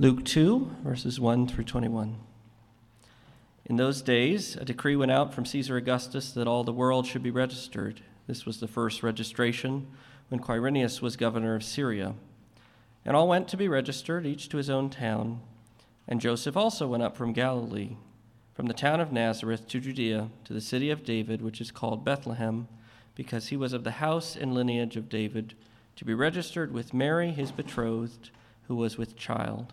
Luke 2, verses 1 through 21. In those days, a decree went out from Caesar Augustus that all the world should be registered. This was the first registration when Quirinius was governor of Syria. And all went to be registered, each to his own town. And Joseph also went up from Galilee, from the town of Nazareth to Judea, to the city of David, which is called Bethlehem, because he was of the house and lineage of David, to be registered with Mary, his betrothed, who was with child.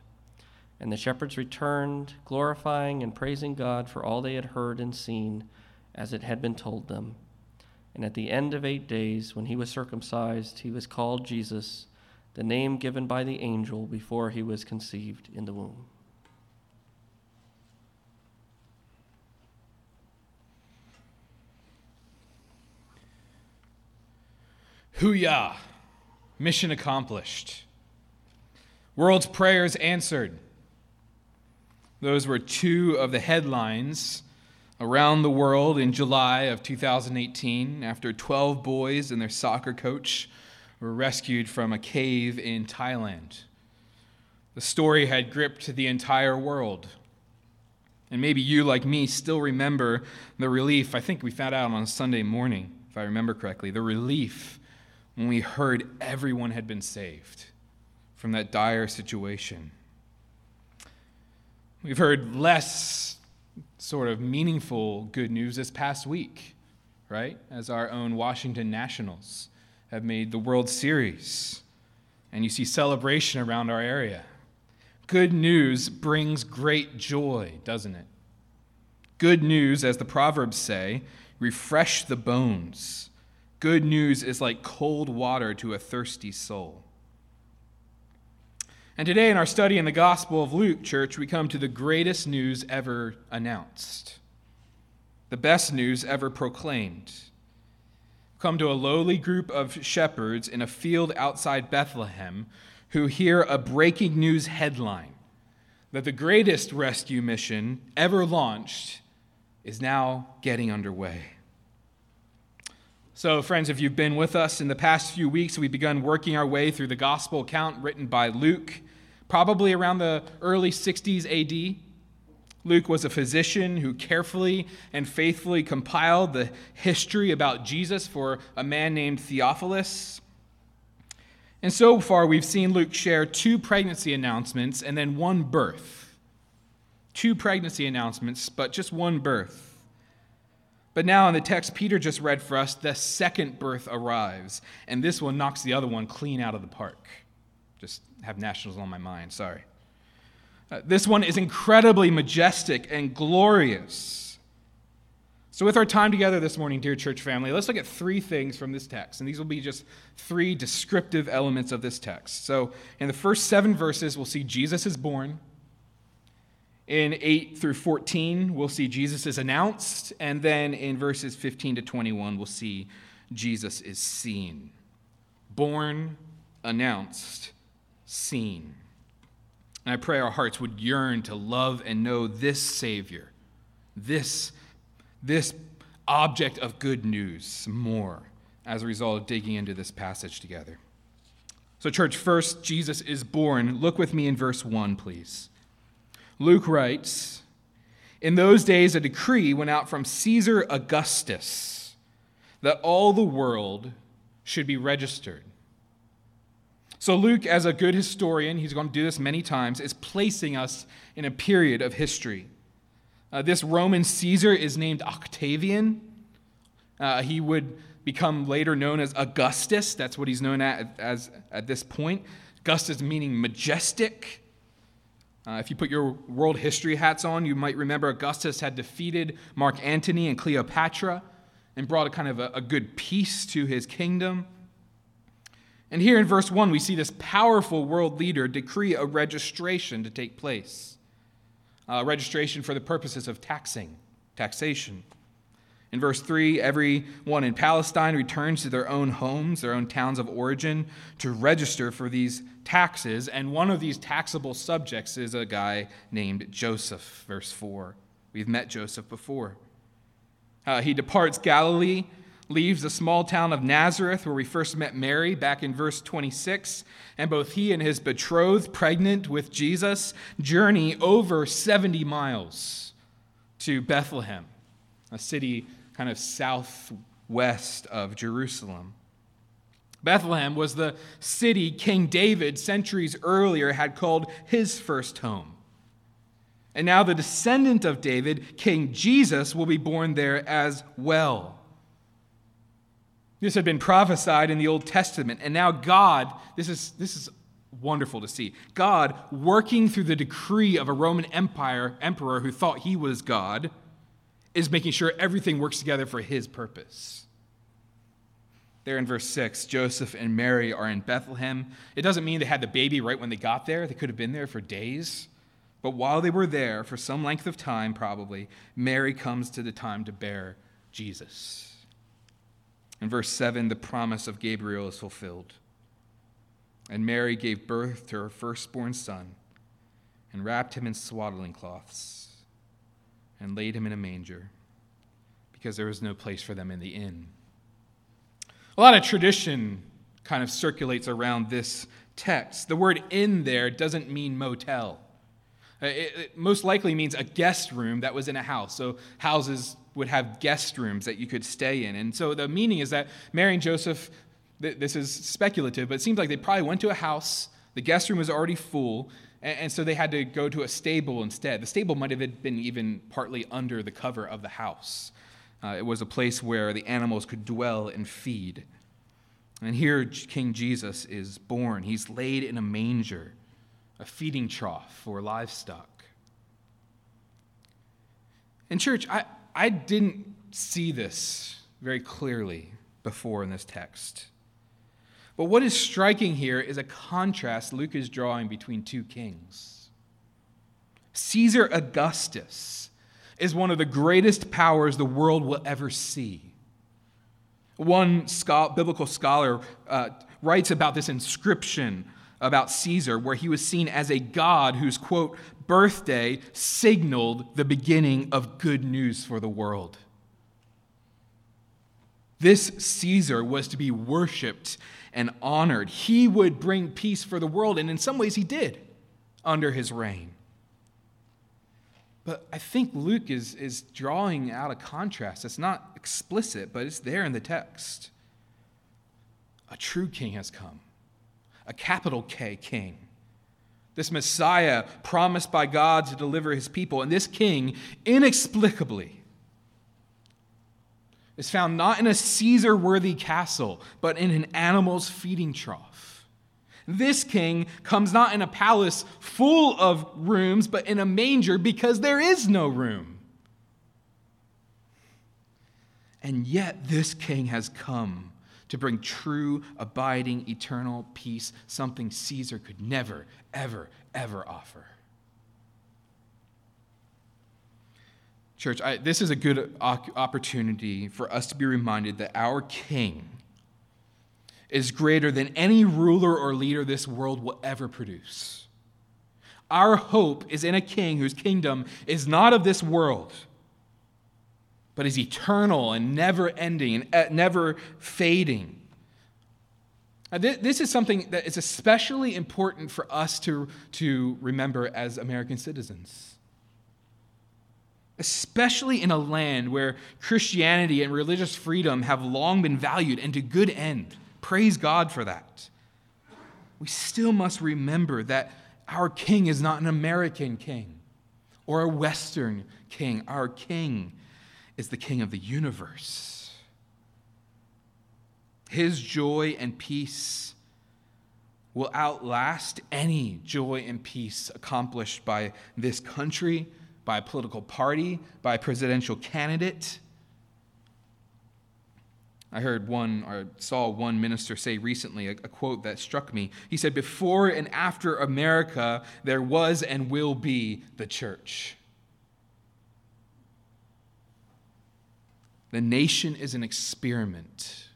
And the shepherds returned, glorifying and praising God for all they had heard and seen, as it had been told them. And at the end of eight days, when he was circumcised, he was called Jesus, the name given by the angel before he was conceived in the womb. Hooyah! Mission accomplished. World's prayers answered. Those were two of the headlines around the world in July of 2018 after 12 boys and their soccer coach were rescued from a cave in Thailand. The story had gripped the entire world. And maybe you, like me, still remember the relief. I think we found out on Sunday morning, if I remember correctly, the relief when we heard everyone had been saved from that dire situation. We've heard less sort of meaningful good news this past week, right? As our own Washington Nationals have made the World Series, and you see celebration around our area. Good news brings great joy, doesn't it? Good news, as the Proverbs say, refresh the bones. Good news is like cold water to a thirsty soul. And today, in our study in the Gospel of Luke, church, we come to the greatest news ever announced, the best news ever proclaimed. Come to a lowly group of shepherds in a field outside Bethlehem who hear a breaking news headline that the greatest rescue mission ever launched is now getting underway. So, friends, if you've been with us in the past few weeks, we've begun working our way through the gospel account written by Luke, probably around the early 60s AD. Luke was a physician who carefully and faithfully compiled the history about Jesus for a man named Theophilus. And so far, we've seen Luke share two pregnancy announcements and then one birth. Two pregnancy announcements, but just one birth. But now, in the text Peter just read for us, the second birth arrives, and this one knocks the other one clean out of the park. Just have nationals on my mind, sorry. Uh, this one is incredibly majestic and glorious. So, with our time together this morning, dear church family, let's look at three things from this text. And these will be just three descriptive elements of this text. So, in the first seven verses, we'll see Jesus is born. In 8 through 14, we'll see Jesus is announced. And then in verses 15 to 21, we'll see Jesus is seen. Born, announced, seen. And I pray our hearts would yearn to love and know this Savior, this this object of good news more as a result of digging into this passage together. So, church, first, Jesus is born. Look with me in verse 1, please. Luke writes In those days, a decree went out from Caesar Augustus that all the world should be registered. So, Luke, as a good historian, he's going to do this many times, is placing us in a period of history. Uh, this Roman Caesar is named Octavian. Uh, he would become later known as Augustus. That's what he's known at, as at this point. Augustus meaning majestic. Uh, if you put your world history hats on, you might remember Augustus had defeated Mark Antony and Cleopatra and brought a kind of a, a good peace to his kingdom. And here in verse 1, we see this powerful world leader decree a registration to take place. Registration for the purposes of taxing, taxation. In verse 3, everyone in Palestine returns to their own homes, their own towns of origin, to register for these taxes. And one of these taxable subjects is a guy named Joseph, verse 4. We've met Joseph before. Uh, he departs Galilee leaves the small town of Nazareth, where we first met Mary back in verse 26, and both he and his betrothed, pregnant with Jesus, journey over 70 miles to Bethlehem, a city kind of southwest of Jerusalem. Bethlehem was the city King David, centuries earlier, had called his first home. And now the descendant of David, King Jesus, will be born there as well. This had been prophesied in the Old Testament, and now God, this is, this is wonderful to see. God, working through the decree of a Roman Empire emperor who thought he was God, is making sure everything works together for his purpose. There in verse 6, Joseph and Mary are in Bethlehem. It doesn't mean they had the baby right when they got there, they could have been there for days. But while they were there, for some length of time probably, Mary comes to the time to bear Jesus. In verse 7, the promise of Gabriel is fulfilled. And Mary gave birth to her firstborn son and wrapped him in swaddling cloths and laid him in a manger because there was no place for them in the inn. A lot of tradition kind of circulates around this text. The word inn there doesn't mean motel. Uh, it, it most likely means a guest room that was in a house. So houses would have guest rooms that you could stay in. And so the meaning is that Mary and Joseph, this is speculative, but it seems like they probably went to a house, the guest room was already full, and so they had to go to a stable instead. The stable might have been even partly under the cover of the house. Uh, it was a place where the animals could dwell and feed. And here King Jesus is born. He's laid in a manger, a feeding trough for livestock. In church, I, I didn't see this very clearly before in this text. But what is striking here is a contrast Luke is drawing between two kings. Caesar Augustus is one of the greatest powers the world will ever see. One biblical scholar uh, writes about this inscription about Caesar, where he was seen as a god whose, quote, birthday signaled the beginning of good news for the world. This Caesar was to be worshiped and honored. He would bring peace for the world, and in some ways he did under his reign. But I think Luke is, is drawing out a contrast. It's not explicit, but it's there in the text. A true king has come a capital K king. This Messiah promised by God to deliver his people. And this king, inexplicably, is found not in a Caesar worthy castle, but in an animal's feeding trough. This king comes not in a palace full of rooms, but in a manger because there is no room. And yet, this king has come to bring true, abiding, eternal peace, something Caesar could never, ever, ever offer. Church, I, this is a good opportunity for us to be reminded that our King is greater than any ruler or leader this world will ever produce. Our hope is in a king whose kingdom is not of this world but is eternal and never ending and uh, never fading. This is something that is especially important for us to, to remember as American citizens. Especially in a land where Christianity and religious freedom have long been valued and to good end. Praise God for that. We still must remember that our king is not an American king or a Western king. Our king is the king of the universe. His joy and peace will outlast any joy and peace accomplished by this country, by a political party, by a presidential candidate. I heard one or saw one minister say recently a, a, quote that struck me. He said, Before and after America, there was and will be the church. The nation is an experiment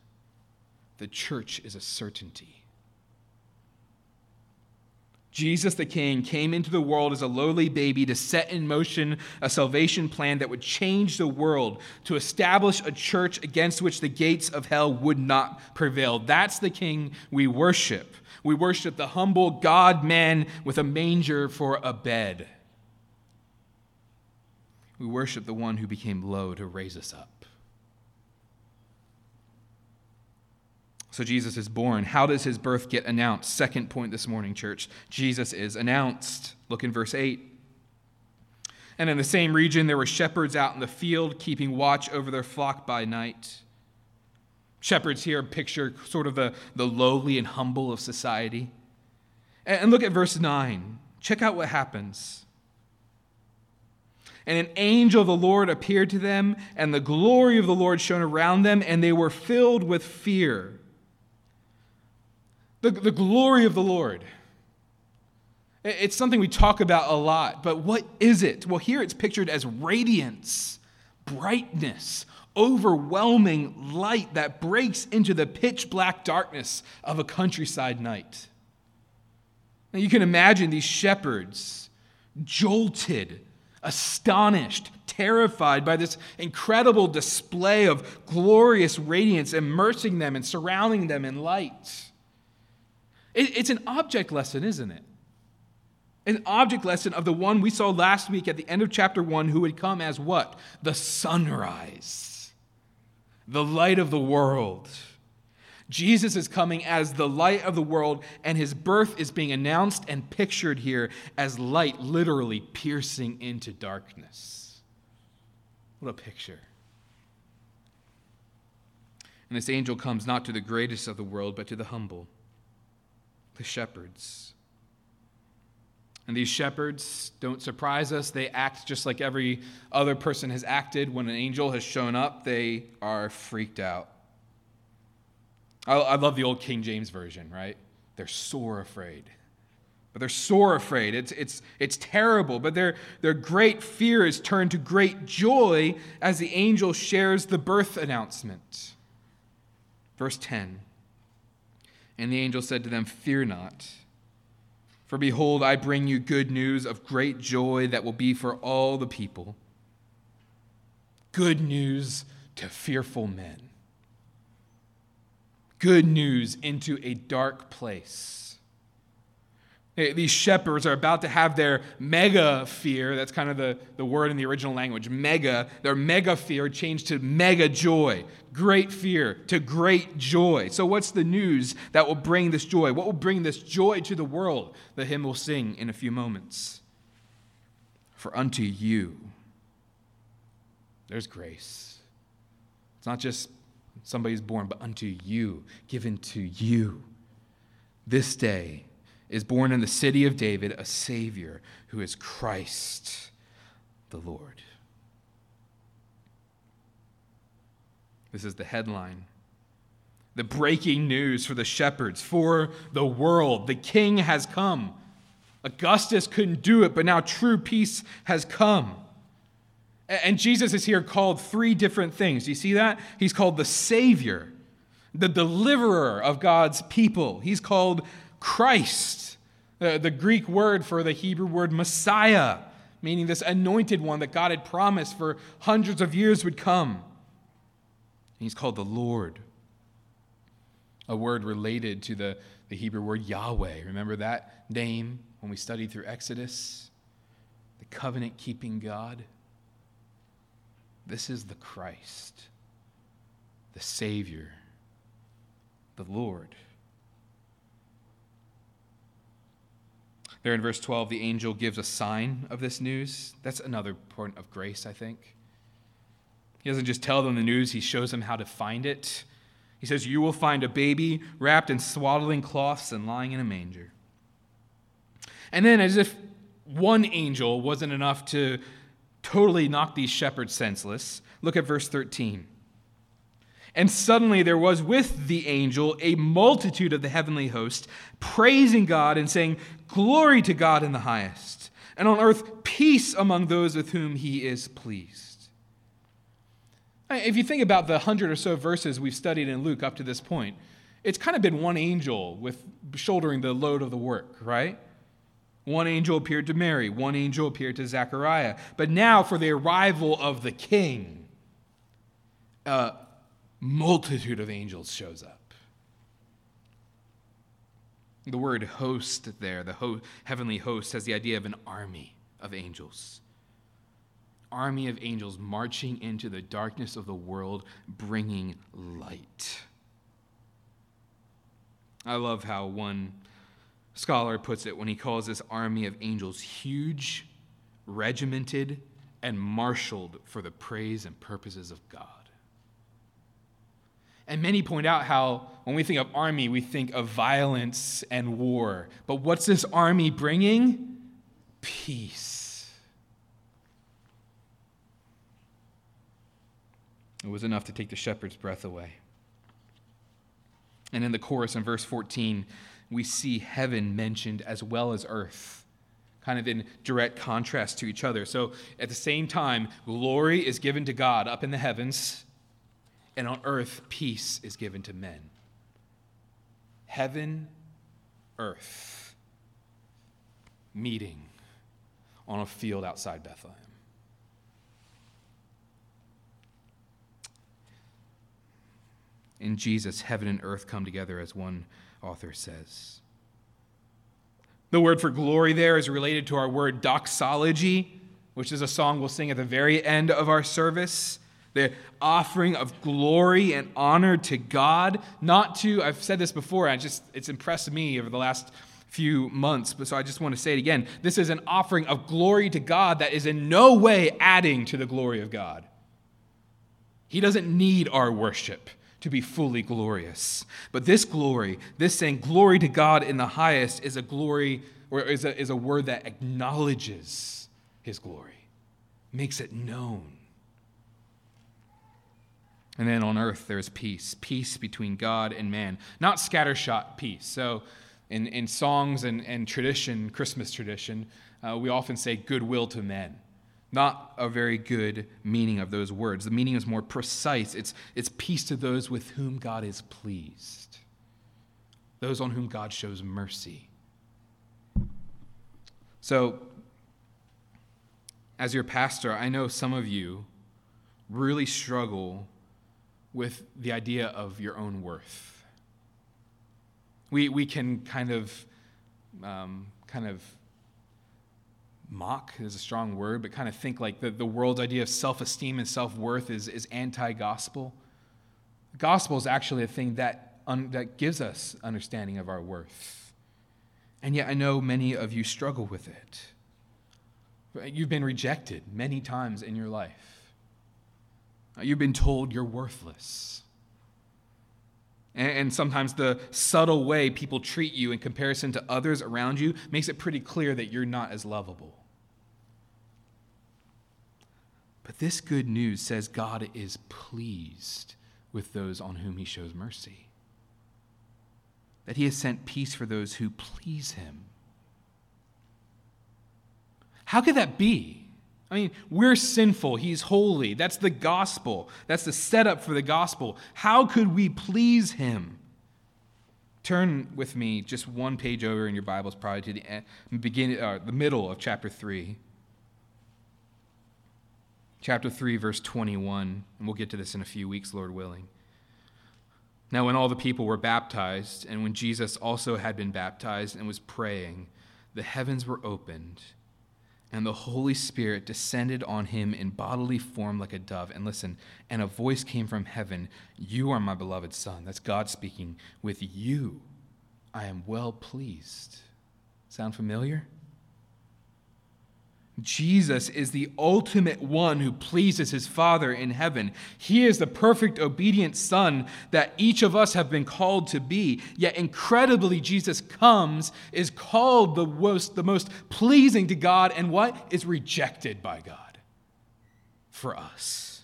the church is a certainty. Jesus the King came into the world as a lowly baby to set in motion a salvation plan that would change the world, to establish a church against which the gates of hell would not prevail. That's the King we worship. We worship the humble God man with a manger for a bed. We worship the one who became low to raise us up. So Jesus is born. How does his birth get announced? Second point this morning, church. Jesus is announced. Look in verse 8. And in the same region, there were shepherds out in the field, keeping watch over their flock by night. Shepherds here picture sort of the, the lowly and humble of society. And look at verse 9. Check out what happens. And an angel of the Lord appeared to them, and the glory of the Lord shone around them, and they were filled with fear. The, the glory of the Lord. It's something we talk about a lot, but what is it? Well, here it's pictured as radiance, brightness, overwhelming light that breaks into the pitch black darkness of a countryside night. Now you can imagine these shepherds jolted, astonished, terrified by this incredible display of glorious radiance immersing them and surrounding them in light. It's an object lesson, isn't it? An object lesson of the one we saw last week at the end of chapter 1 who would come as what? The sunrise, the light of the world. Jesus is coming as the light of the world, and his birth is being announced and pictured here as light literally piercing into darkness. What a picture. And this angel comes not to the greatest of the world, but to the humble the shepherds. And these shepherds don't surprise us. They act just like every other person has acted. When an angel has shown up, they are freaked out. I, I love the old King James Version, right? They're sore afraid. But they're sore afraid. It's, it's, it's terrible. But their, their great fear is turned to great joy as the angel shares the birth announcement. Verse 10 and the angel said to them, Fear not. For behold, I bring you good news of great joy that will be for all the people. Good news to fearful men. Good news into a dark place. These shepherds are about to have their mega fear, that's kind of the, the word in the original language, mega, their mega fear changed to mega joy. Great fear to great joy. So, what's the news that will bring this joy? What will bring this joy to the world? The hymn will sing in a few moments. For unto you, there's grace. It's not just somebody's born, but unto you, given to you this day is born in the city of David a Savior who is Christ the Lord. This is the headline. The breaking news for the shepherds, for the world. The king has come. Augustus couldn't do it, but now true peace has come. And Jesus is here called three different things. Do you see that? He's called the Savior, the deliverer of God's people. He's called Christ. The, the Greek word for the Hebrew word Messiah meaning this anointed one that God had promised for hundreds of years would come. And He's called the Lord, a word related to the, the Hebrew word Yahweh. Remember that name when we studied through Exodus? The covenant keeping God. This is the Christ, the Savior, the Lord. There in verse 12, the angel gives a sign of this news. That's another point of grace, I think. He doesn't just tell them the news, he shows them how to find it. He says, You will find a baby wrapped in swaddling cloths and lying in a manger. And then, as if one angel wasn't enough to totally knock these shepherds senseless, look at verse 13. And suddenly there was with the angel a multitude of the heavenly host, praising God and saying, Glory to God in the highest, and on earth peace among those with whom he is pleased. If you think about the hundred or so verses we've studied in Luke up to this point, it's kind of been one angel with shouldering the load of the work, right? One angel appeared to Mary, one angel appeared to Zechariah. But now, for the arrival of the king, a multitude of angels shows up. The word host there, the ho- heavenly host, has the idea of an army of angels army of angels marching into the darkness of the world, bringing light. I love how one scholar puts it when he calls this army of angels huge, regimented, and marshaled for the praise and purposes of God. And many point out how, when we think of army, we think of violence and war. But what's this army bringing? Peace It was enough to take the shepherd's breath away. And in the chorus in verse 14, we see heaven mentioned as well as earth, kind of in direct contrast to each other. So at the same time, glory is given to God up in the heavens, and on earth, peace is given to men. Heaven, earth, meeting on a field outside Bethlehem. In Jesus, heaven and earth come together, as one author says. The word for glory there is related to our word doxology, which is a song we'll sing at the very end of our service. The offering of glory and honor to God, not to, I've said this before, and just it's impressed me over the last few months, but so I just want to say it again. This is an offering of glory to God that is in no way adding to the glory of God. He doesn't need our worship to be fully glorious. But this glory, this saying glory to God in the highest, is a glory or is a, is a word that acknowledges his glory, makes it known. And then on earth, there's peace peace between God and man, not scattershot peace. So, in, in songs and, and tradition, Christmas tradition, uh, we often say goodwill to men not a very good meaning of those words. The meaning is more precise. It's, it's peace to those with whom God is pleased, those on whom God shows mercy. So, as your pastor, I know some of you really struggle with the idea of your own worth. We, we can kind of, um, kind of mock is a strong word, but kind of think like the, the world's idea of self esteem and self worth is, is anti gospel. Gospel is actually a thing that, un, that gives us understanding of our worth. And yet I know many of you struggle with it. You've been rejected many times in your life. You've been told you're worthless. And sometimes the subtle way people treat you in comparison to others around you makes it pretty clear that you're not as lovable. But this good news says God is pleased with those on whom he shows mercy, that he has sent peace for those who please him. How could that be? I mean, we're sinful. He's holy. That's the gospel. That's the setup for the gospel. How could we please him? Turn with me just one page over in your Bibles, probably to the, beginning, uh, the middle of chapter 3. chapter 3, verse 21, and we'll get to this in a few weeks, Lord willing. Now, when all the people were baptized, and when Jesus also had been baptized and was praying, the heavens were opened, and the Holy Spirit descended on him in bodily form like a dove. And listen, and a voice came from heaven You are my beloved Son. That's God speaking. With you I am well pleased. Sound familiar? Jesus is the ultimate one who pleases his Father in heaven. He is the perfect, obedient Son that each of us have been called to be. Yet, incredibly, Jesus comes, is called the most, the most pleasing to God, and what? Is rejected by God for us.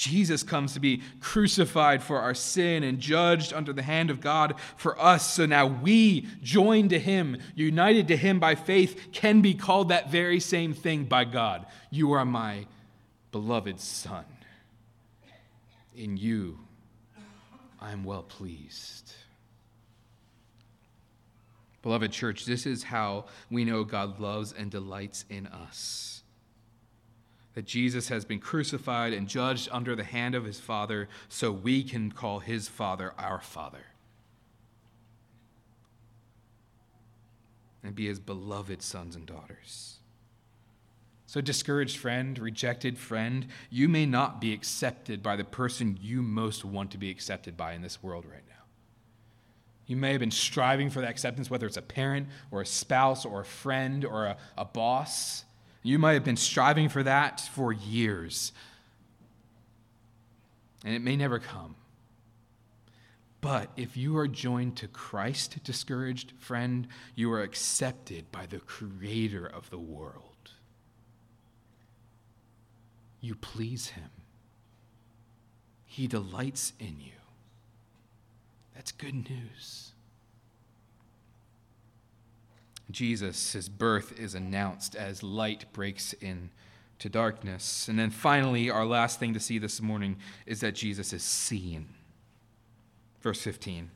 Jesus comes to be crucified for our sin and judged under the hand of God for us. So now we, joined to him, united to him by faith, can be called that very same thing by God. You are my beloved Son. In you, I am well pleased. Beloved church, this is how we know God loves and delights in us that Jesus has been crucified and judged under the hand of his Father so we can call his Father our Father and be his beloved sons and daughters. So, discouraged friend, rejected friend, you may not be accepted by the person you most want to be accepted by in this world right now. You may have been striving for that acceptance, whether it's a parent or a spouse or a friend or a, a boss. You might have been striving for that for years, and it may never come. But if you are joined to Christ, discouraged friend, you are accepted by the Creator of the world. You please Him, He delights in you. That's good news. Jesus, his birth is announced as light breaks in to darkness. And then finally, our last thing to see this morning is that Jesus is seen. Verse 15.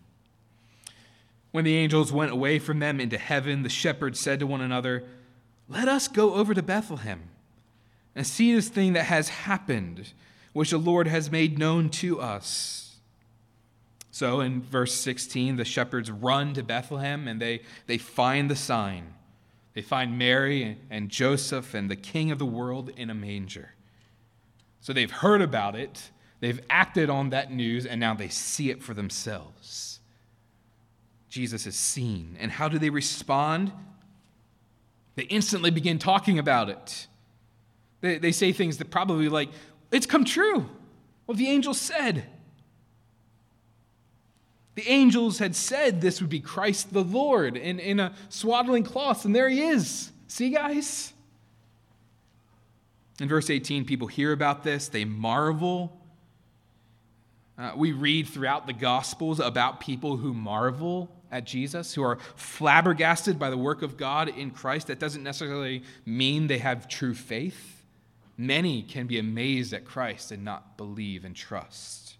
When the angels went away from them into heaven, the shepherds said to one another, Let us go over to Bethlehem and see this thing that has happened, which the Lord has made known to us. So in verse 16, the shepherds run to Bethlehem and they, they find the sign. They find Mary and Joseph and the king of the world in a manger. So they've heard about it, they've acted on that news, and now they see it for themselves. Jesus is seen. And how do they respond? They instantly begin talking about it. They, they say things that probably like, it's come true. What the angel said. The angels had said this would be Christ the Lord in, in a swaddling cloth, and there he is. See, guys? In verse 18, people hear about this, they marvel. Uh, we read throughout the Gospels about people who marvel at Jesus, who are flabbergasted by the work of God in Christ. That doesn't necessarily mean they have true faith. Many can be amazed at Christ and not believe and trust.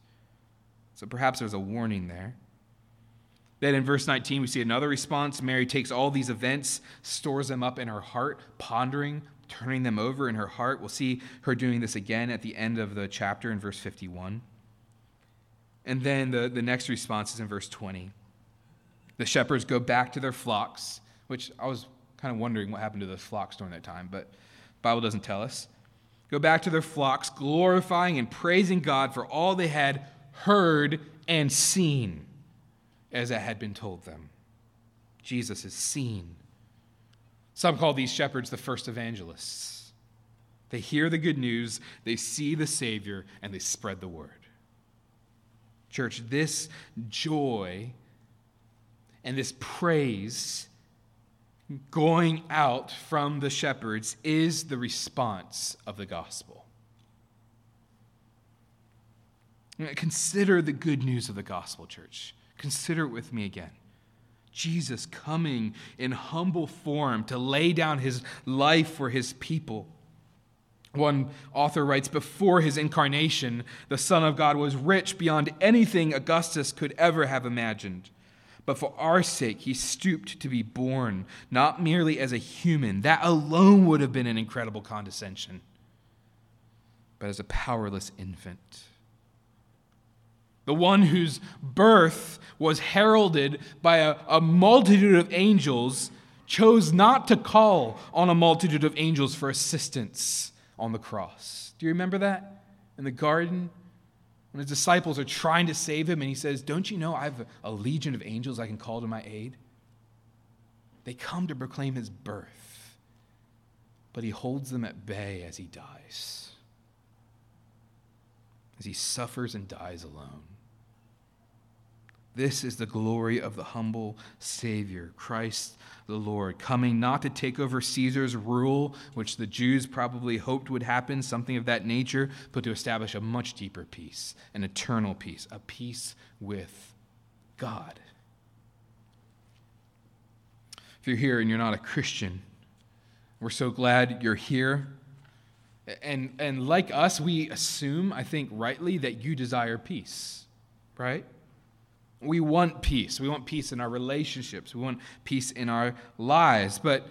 So perhaps there's a warning there. Then in verse 19, we see another response. Mary takes all these events, stores them up in her heart, pondering, turning them over in her heart. We'll see her doing this again at the end of the chapter in verse 51. And then the, the next response is in verse 20. The shepherds go back to their flocks, which I was kind of wondering what happened to those flocks during that time, but Bible doesn't tell us. Go back to their flocks, glorifying and praising God for all they had heard and seen as it had been told them. Jesus is seen. Some call these shepherds the first evangelists. They hear the good news, they see the Savior, and they spread the word. Church, this joy and this praise going out from the shepherds is the response of the gospel. Consider the good news of the gospel, church. Consider it with me again. Jesus coming in humble form to lay down his life for his people. One author writes Before his incarnation, the Son of God was rich beyond anything Augustus could ever have imagined. But for our sake, he stooped to be born, not merely as a human. That alone would have been an incredible condescension. but as a powerless infant. The one whose birth was heralded by a, a, multitude of angels chose not to call on a multitude of angels for assistance on the cross. Do you remember that in the garden? When his disciples are trying to save him, and he says, Don't you know I have a legion of angels I can call to my aid? They come to proclaim his birth, but he holds them at bay as he dies, as he suffers and dies alone. This is the glory of the humble Savior, Christ the Lord, coming not to take over Caesar's rule, which the Jews probably hoped would happen, something of that nature, but to establish a much deeper peace, an eternal peace, a peace with God. If you're here and you're not a Christian, we're so glad you're here. And, and like us, we assume, I think rightly, that you desire peace, right? We want peace. We want peace in our relationships. We want peace in our lives. But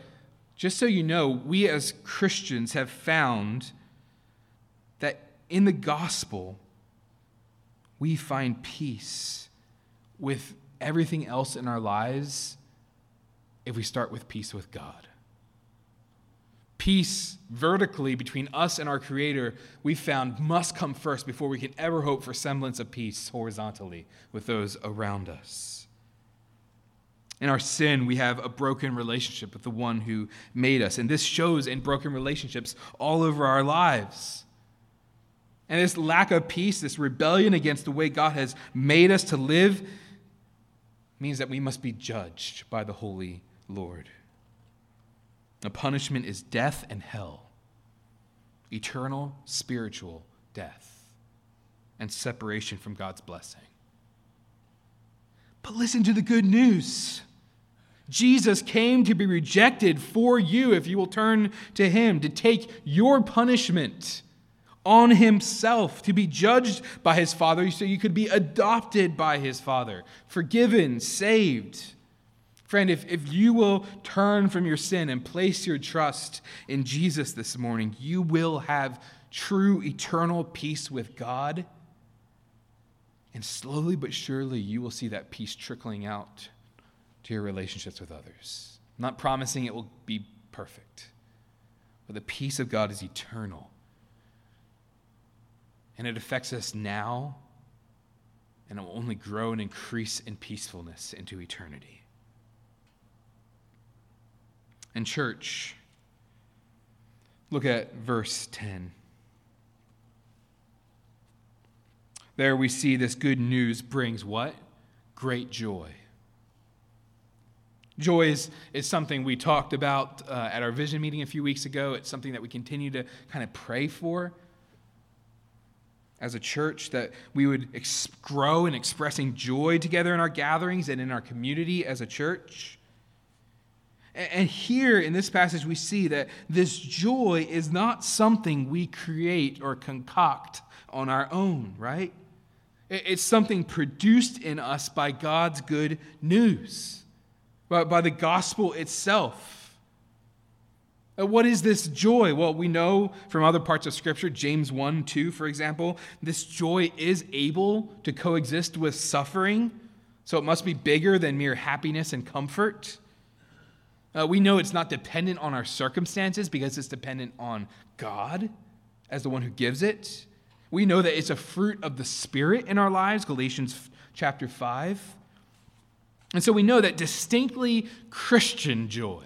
just so you know, we as Christians have found that in the gospel, we find peace with everything else in our lives if we start with peace with God peace vertically between us and our Creator, we found must come first before we can ever hope for semblance of peace horizontally with those around us. In our sin, we have a broken relationship with the one who made us. And this shows in broken relationships all over our lives. And this lack of peace, this rebellion against the way God has made us to live, means that we must be judged by the Holy Lord. The punishment is death and hell, eternal spiritual death, and separation from God's blessing. But listen to the good news. Jesus came to be rejected for you if you will turn to him, to take your punishment on himself, to be judged by his Father so you could be adopted by his Father, forgiven, saved. Friend, if, if you will turn from your sin and place your trust in Jesus this morning, you will have true eternal peace with God. And slowly but surely, you will see that peace trickling out to your relationships with others. I'm not promising it will be perfect, but the peace of God is eternal. And it affects us now, and it will only grow and increase in peacefulness into eternity. And, church, look at verse 10. There we see this good news brings what? Great joy. Joy is, is something we talked about uh, at our vision meeting a few weeks ago. It's something that we continue to kind of pray for as a church, that we would ex- grow in expressing joy together in our gatherings and in our community as a church. And here in this passage, we see that this joy is not something we create or concoct on our own, right? It's something produced in us by God's good news, by the gospel itself. Uh, what is this joy? Well, we know from other parts of Scripture, James 1 2, for example, this joy is able to coexist with suffering, so it must be bigger than mere happiness and comfort. Uh, we know it's not dependent on our circumstances because it's dependent on God as the one who gives it. We know that it's a fruit of the Spirit in our lives, Galatians chapter 5. And so we know that distinctly Christian joy,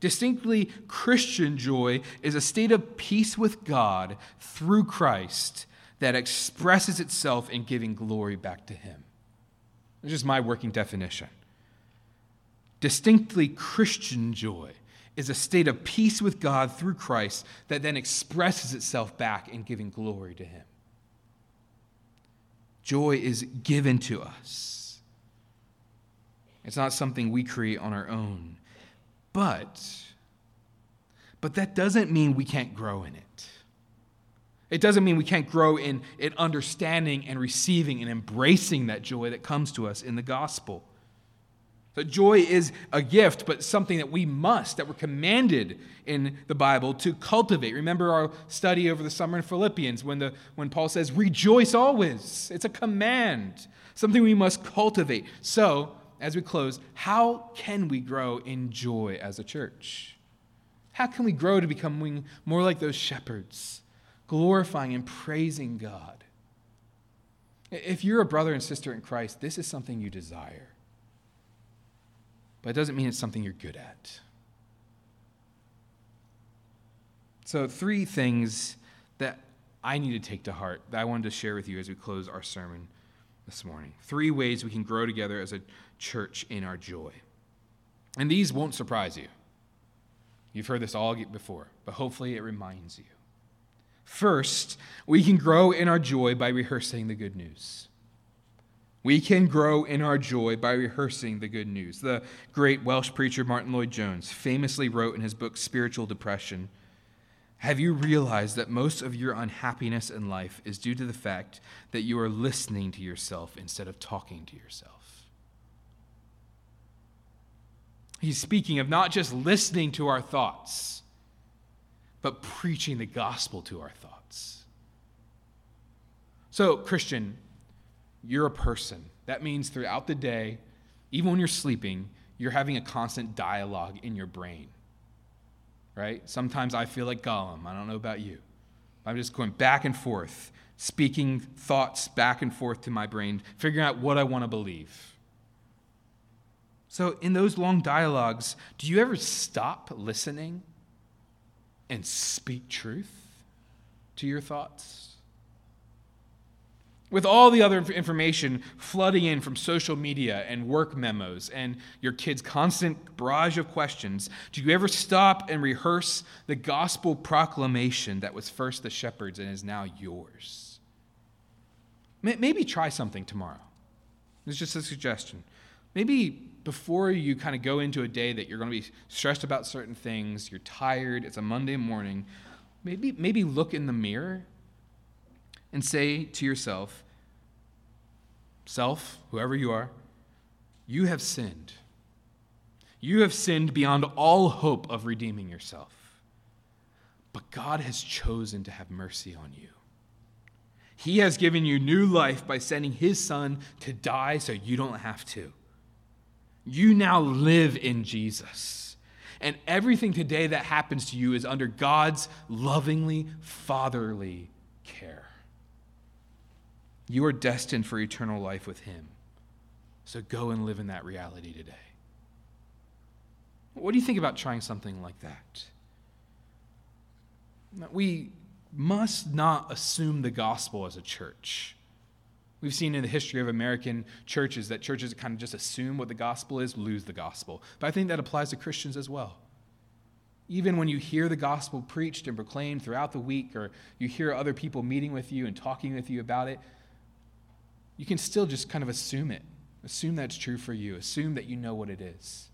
distinctly Christian joy is a state of peace with God through Christ that expresses itself in giving glory back to Him. This is my working definition. Distinctly Christian joy is a state of peace with God through Christ that then expresses itself back in giving glory to Him. Joy is given to us. It's not something we create on our own. But, but that doesn't mean we can't grow in it. It doesn't mean we can't grow in, in understanding and receiving and embracing that joy that comes to us in the gospel. That joy is a gift, but something that we must, that we're commanded in the Bible to cultivate. Remember our study over the summer in Philippians when, the, when Paul says, rejoice always. It's a command, something we must cultivate. So, as we close, how can we grow in joy as a church? How can we grow to becoming more like those shepherds, glorifying and praising God? If you're a brother and sister in Christ, this is something you desire. But it doesn't mean it's something you're good at. So, three things that I need to take to heart that I wanted to share with you as we close our sermon this morning. Three ways we can grow together as a church in our joy. And these won't surprise you. You've heard this all before, but hopefully it reminds you. First, we can grow in our joy by rehearsing the good news. We can grow in our joy by rehearsing the good news. The great Welsh preacher Martyn Lloyd-Jones famously wrote in his book Spiritual Depression Have you realized that most of your unhappiness in life is due to the fact that you are listening to yourself instead of talking to yourself? He's speaking of not just listening to our thoughts, but preaching the gospel to our thoughts. So, Christian, you're a person. That means throughout the day, even when you're sleeping, you're having a constant dialogue in your brain. Right? Sometimes I feel like Gollum. I don't know about you. I'm just going back and forth, speaking thoughts back and forth to my brain, figuring out what I want to believe. So, in those long dialogues, do you ever stop listening and speak truth to your thoughts? With all the other information flooding in from social media and work memos and your kids' constant barrage of questions, do you ever stop and rehearse the gospel proclamation that was first the shepherd's and is now yours? Maybe try something tomorrow. It's just a suggestion. Maybe before you kind of go into a day that you're going to be stressed about certain things, you're tired, it's a Monday morning, maybe, maybe look in the mirror and say to yourself, Self, whoever you are, you have sinned. You have sinned beyond all hope of redeeming yourself. But God has chosen to have mercy on you. He has given you new life by sending His Son to die so you don't have to. You now live in Jesus. And everything today that happens to you is under God's lovingly, fatherly care. You are destined for eternal life with Him. So go and live in that reality today. What do you think about trying something like that? We must not assume the gospel as a church. We've seen in the history of American churches that churches kind of just assume what the gospel is, lose the gospel. But I think that applies to Christians as well. Even when you hear the gospel preached and proclaimed throughout the week, or you hear other people meeting with you and talking with you about it, you can still just kind of assume it. Assume that's true for you. Assume that you know what it is.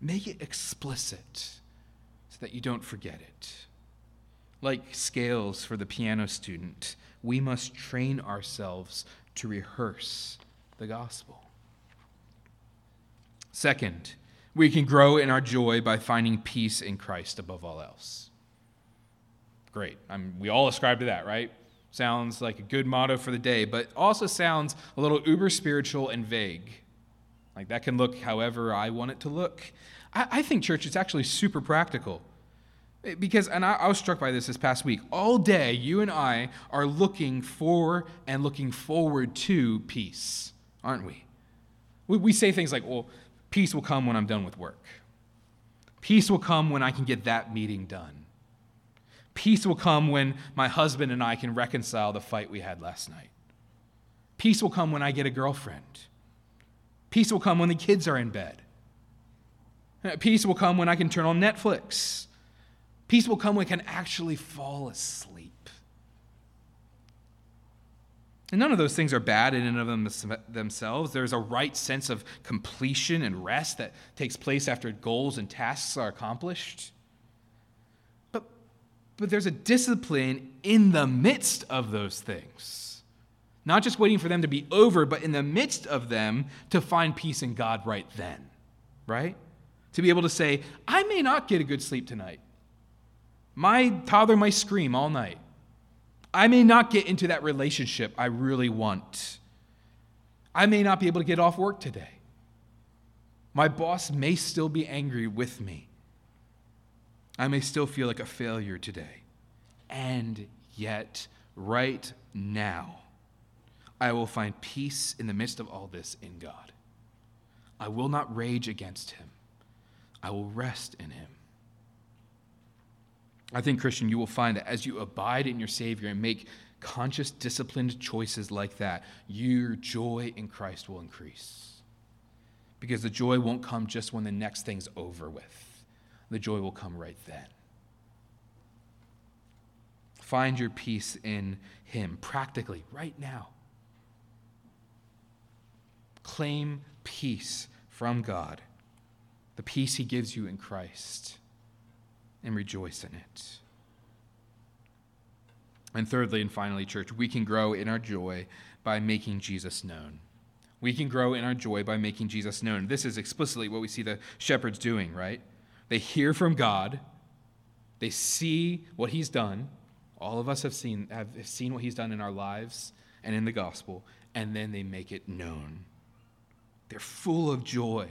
Make it explicit so that you don't forget it. Like scales for the piano student, we must train ourselves to rehearse the gospel. Second, we can grow in our joy by finding peace in Christ above all else. Great. I'm, we all ascribe to that, right? Sounds like a good motto for the day, but also sounds a little uber spiritual and vague. Like that can look however I want it to look. I, I think, church, it's actually super practical. Eh, because, and I, I, was struck by this this past week. All day, you and I are looking for and looking forward to peace, aren't we? We, we say things like, well, peace will come when I'm done with work. Peace will come when I can get that meeting done. Peace will come when my husband and I can reconcile the fight we had last night. Peace will come when I get a girlfriend. Peace will come when the kids are in bed. Uh, peace will come when I can turn on Netflix. Peace will come when I can actually fall asleep. And none of those things are bad in and of them, themselves. There's a right sense of completion and rest that takes place after goals and tasks are accomplished. But, there's a discipline in the midst of those things. Not just waiting for them to be over, but in the midst of them to find peace in God right then. right? To be able to say, I may not get a good sleep tonight. My toddler might scream all night. I may not get into that relationship I really want. I may not be able to get off work today. My boss may still be angry with me. I may still feel like a failure today. And yet, right now, I will find peace in the midst of all this in God. I will not rage against him, I will rest in him. I think, Christian, you will find that as you abide in your Savior and make conscious, disciplined choices like that, your joy in Christ will increase. Because the joy won't come just when the next thing's over with, the joy will come right then. Find your peace in Him practically, right now. Claim peace from God, the peace He gives you in Christ, and rejoice in it. And thirdly and finally, church, we can grow in our joy by making Jesus known. We can grow in our joy by making Jesus known. This is explicitly what we see the shepherds doing, right? They hear from God, they see what He's done. All of us have seen, have seen what He's done in our lives and in the gospel, and then they make it known. They're full of joy.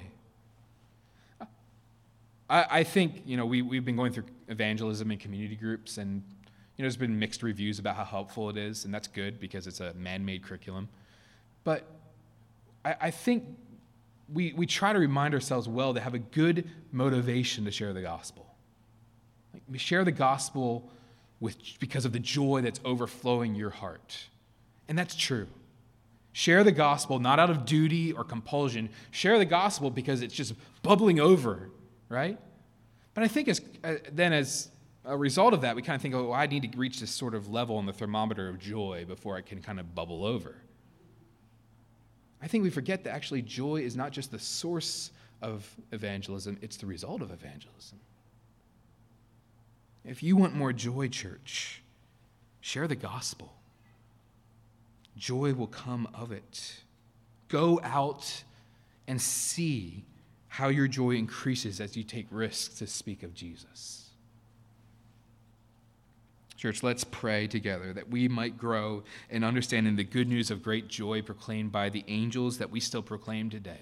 I, I think, you know, we, we've been going through evangelism and community groups, and, you know, there's been mixed reviews about how helpful it is, and that's good because it's a man made curriculum. But I, I think we, we try to remind ourselves well to have a good motivation to share the gospel. Like we share the gospel with, because of the joy that's overflowing your heart. And that's true. Share the gospel not out of duty or compulsion. Share the gospel because it's just bubbling over, right? But I think as, uh, then, as a result of that, we kind of think, oh, I need to reach this sort of level on the thermometer of joy before I can kind of bubble over. I think we forget that actually joy is not just the source of evangelism, it's the result of evangelism. If you want more joy, church, share the gospel joy will come of it. Go out and see how your joy increases as you take risks to speak of Jesus. Church, let's pray together that we might grow in understanding the good news of great joy proclaimed by the angels that we still proclaim today.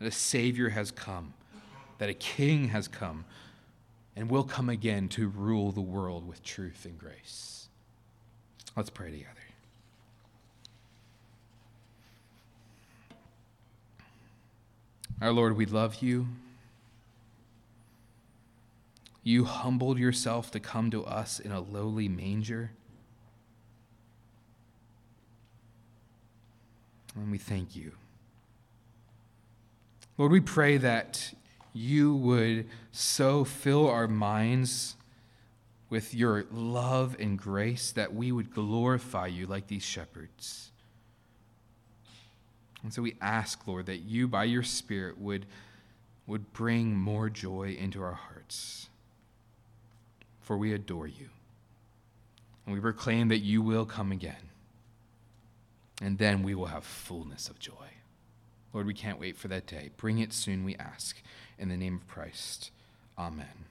That a Savior has come, that a King has come, and will come again to rule the world with truth and grace. Let's pray together. Our Lord, we love you. You humbled yourself to come to us in a lowly manger. And we thank you. Lord, we pray that you would so fill our minds with your love and grace that we would glorify you like these shepherds. And so we ask, Lord, that you, by your Spirit, would, would bring more joy into our hearts. For we adore you. And we proclaim that you will come again. And then we will have fullness of joy. Lord, we can't wait for that day. Bring it soon, we ask. In the name of Christ, amen.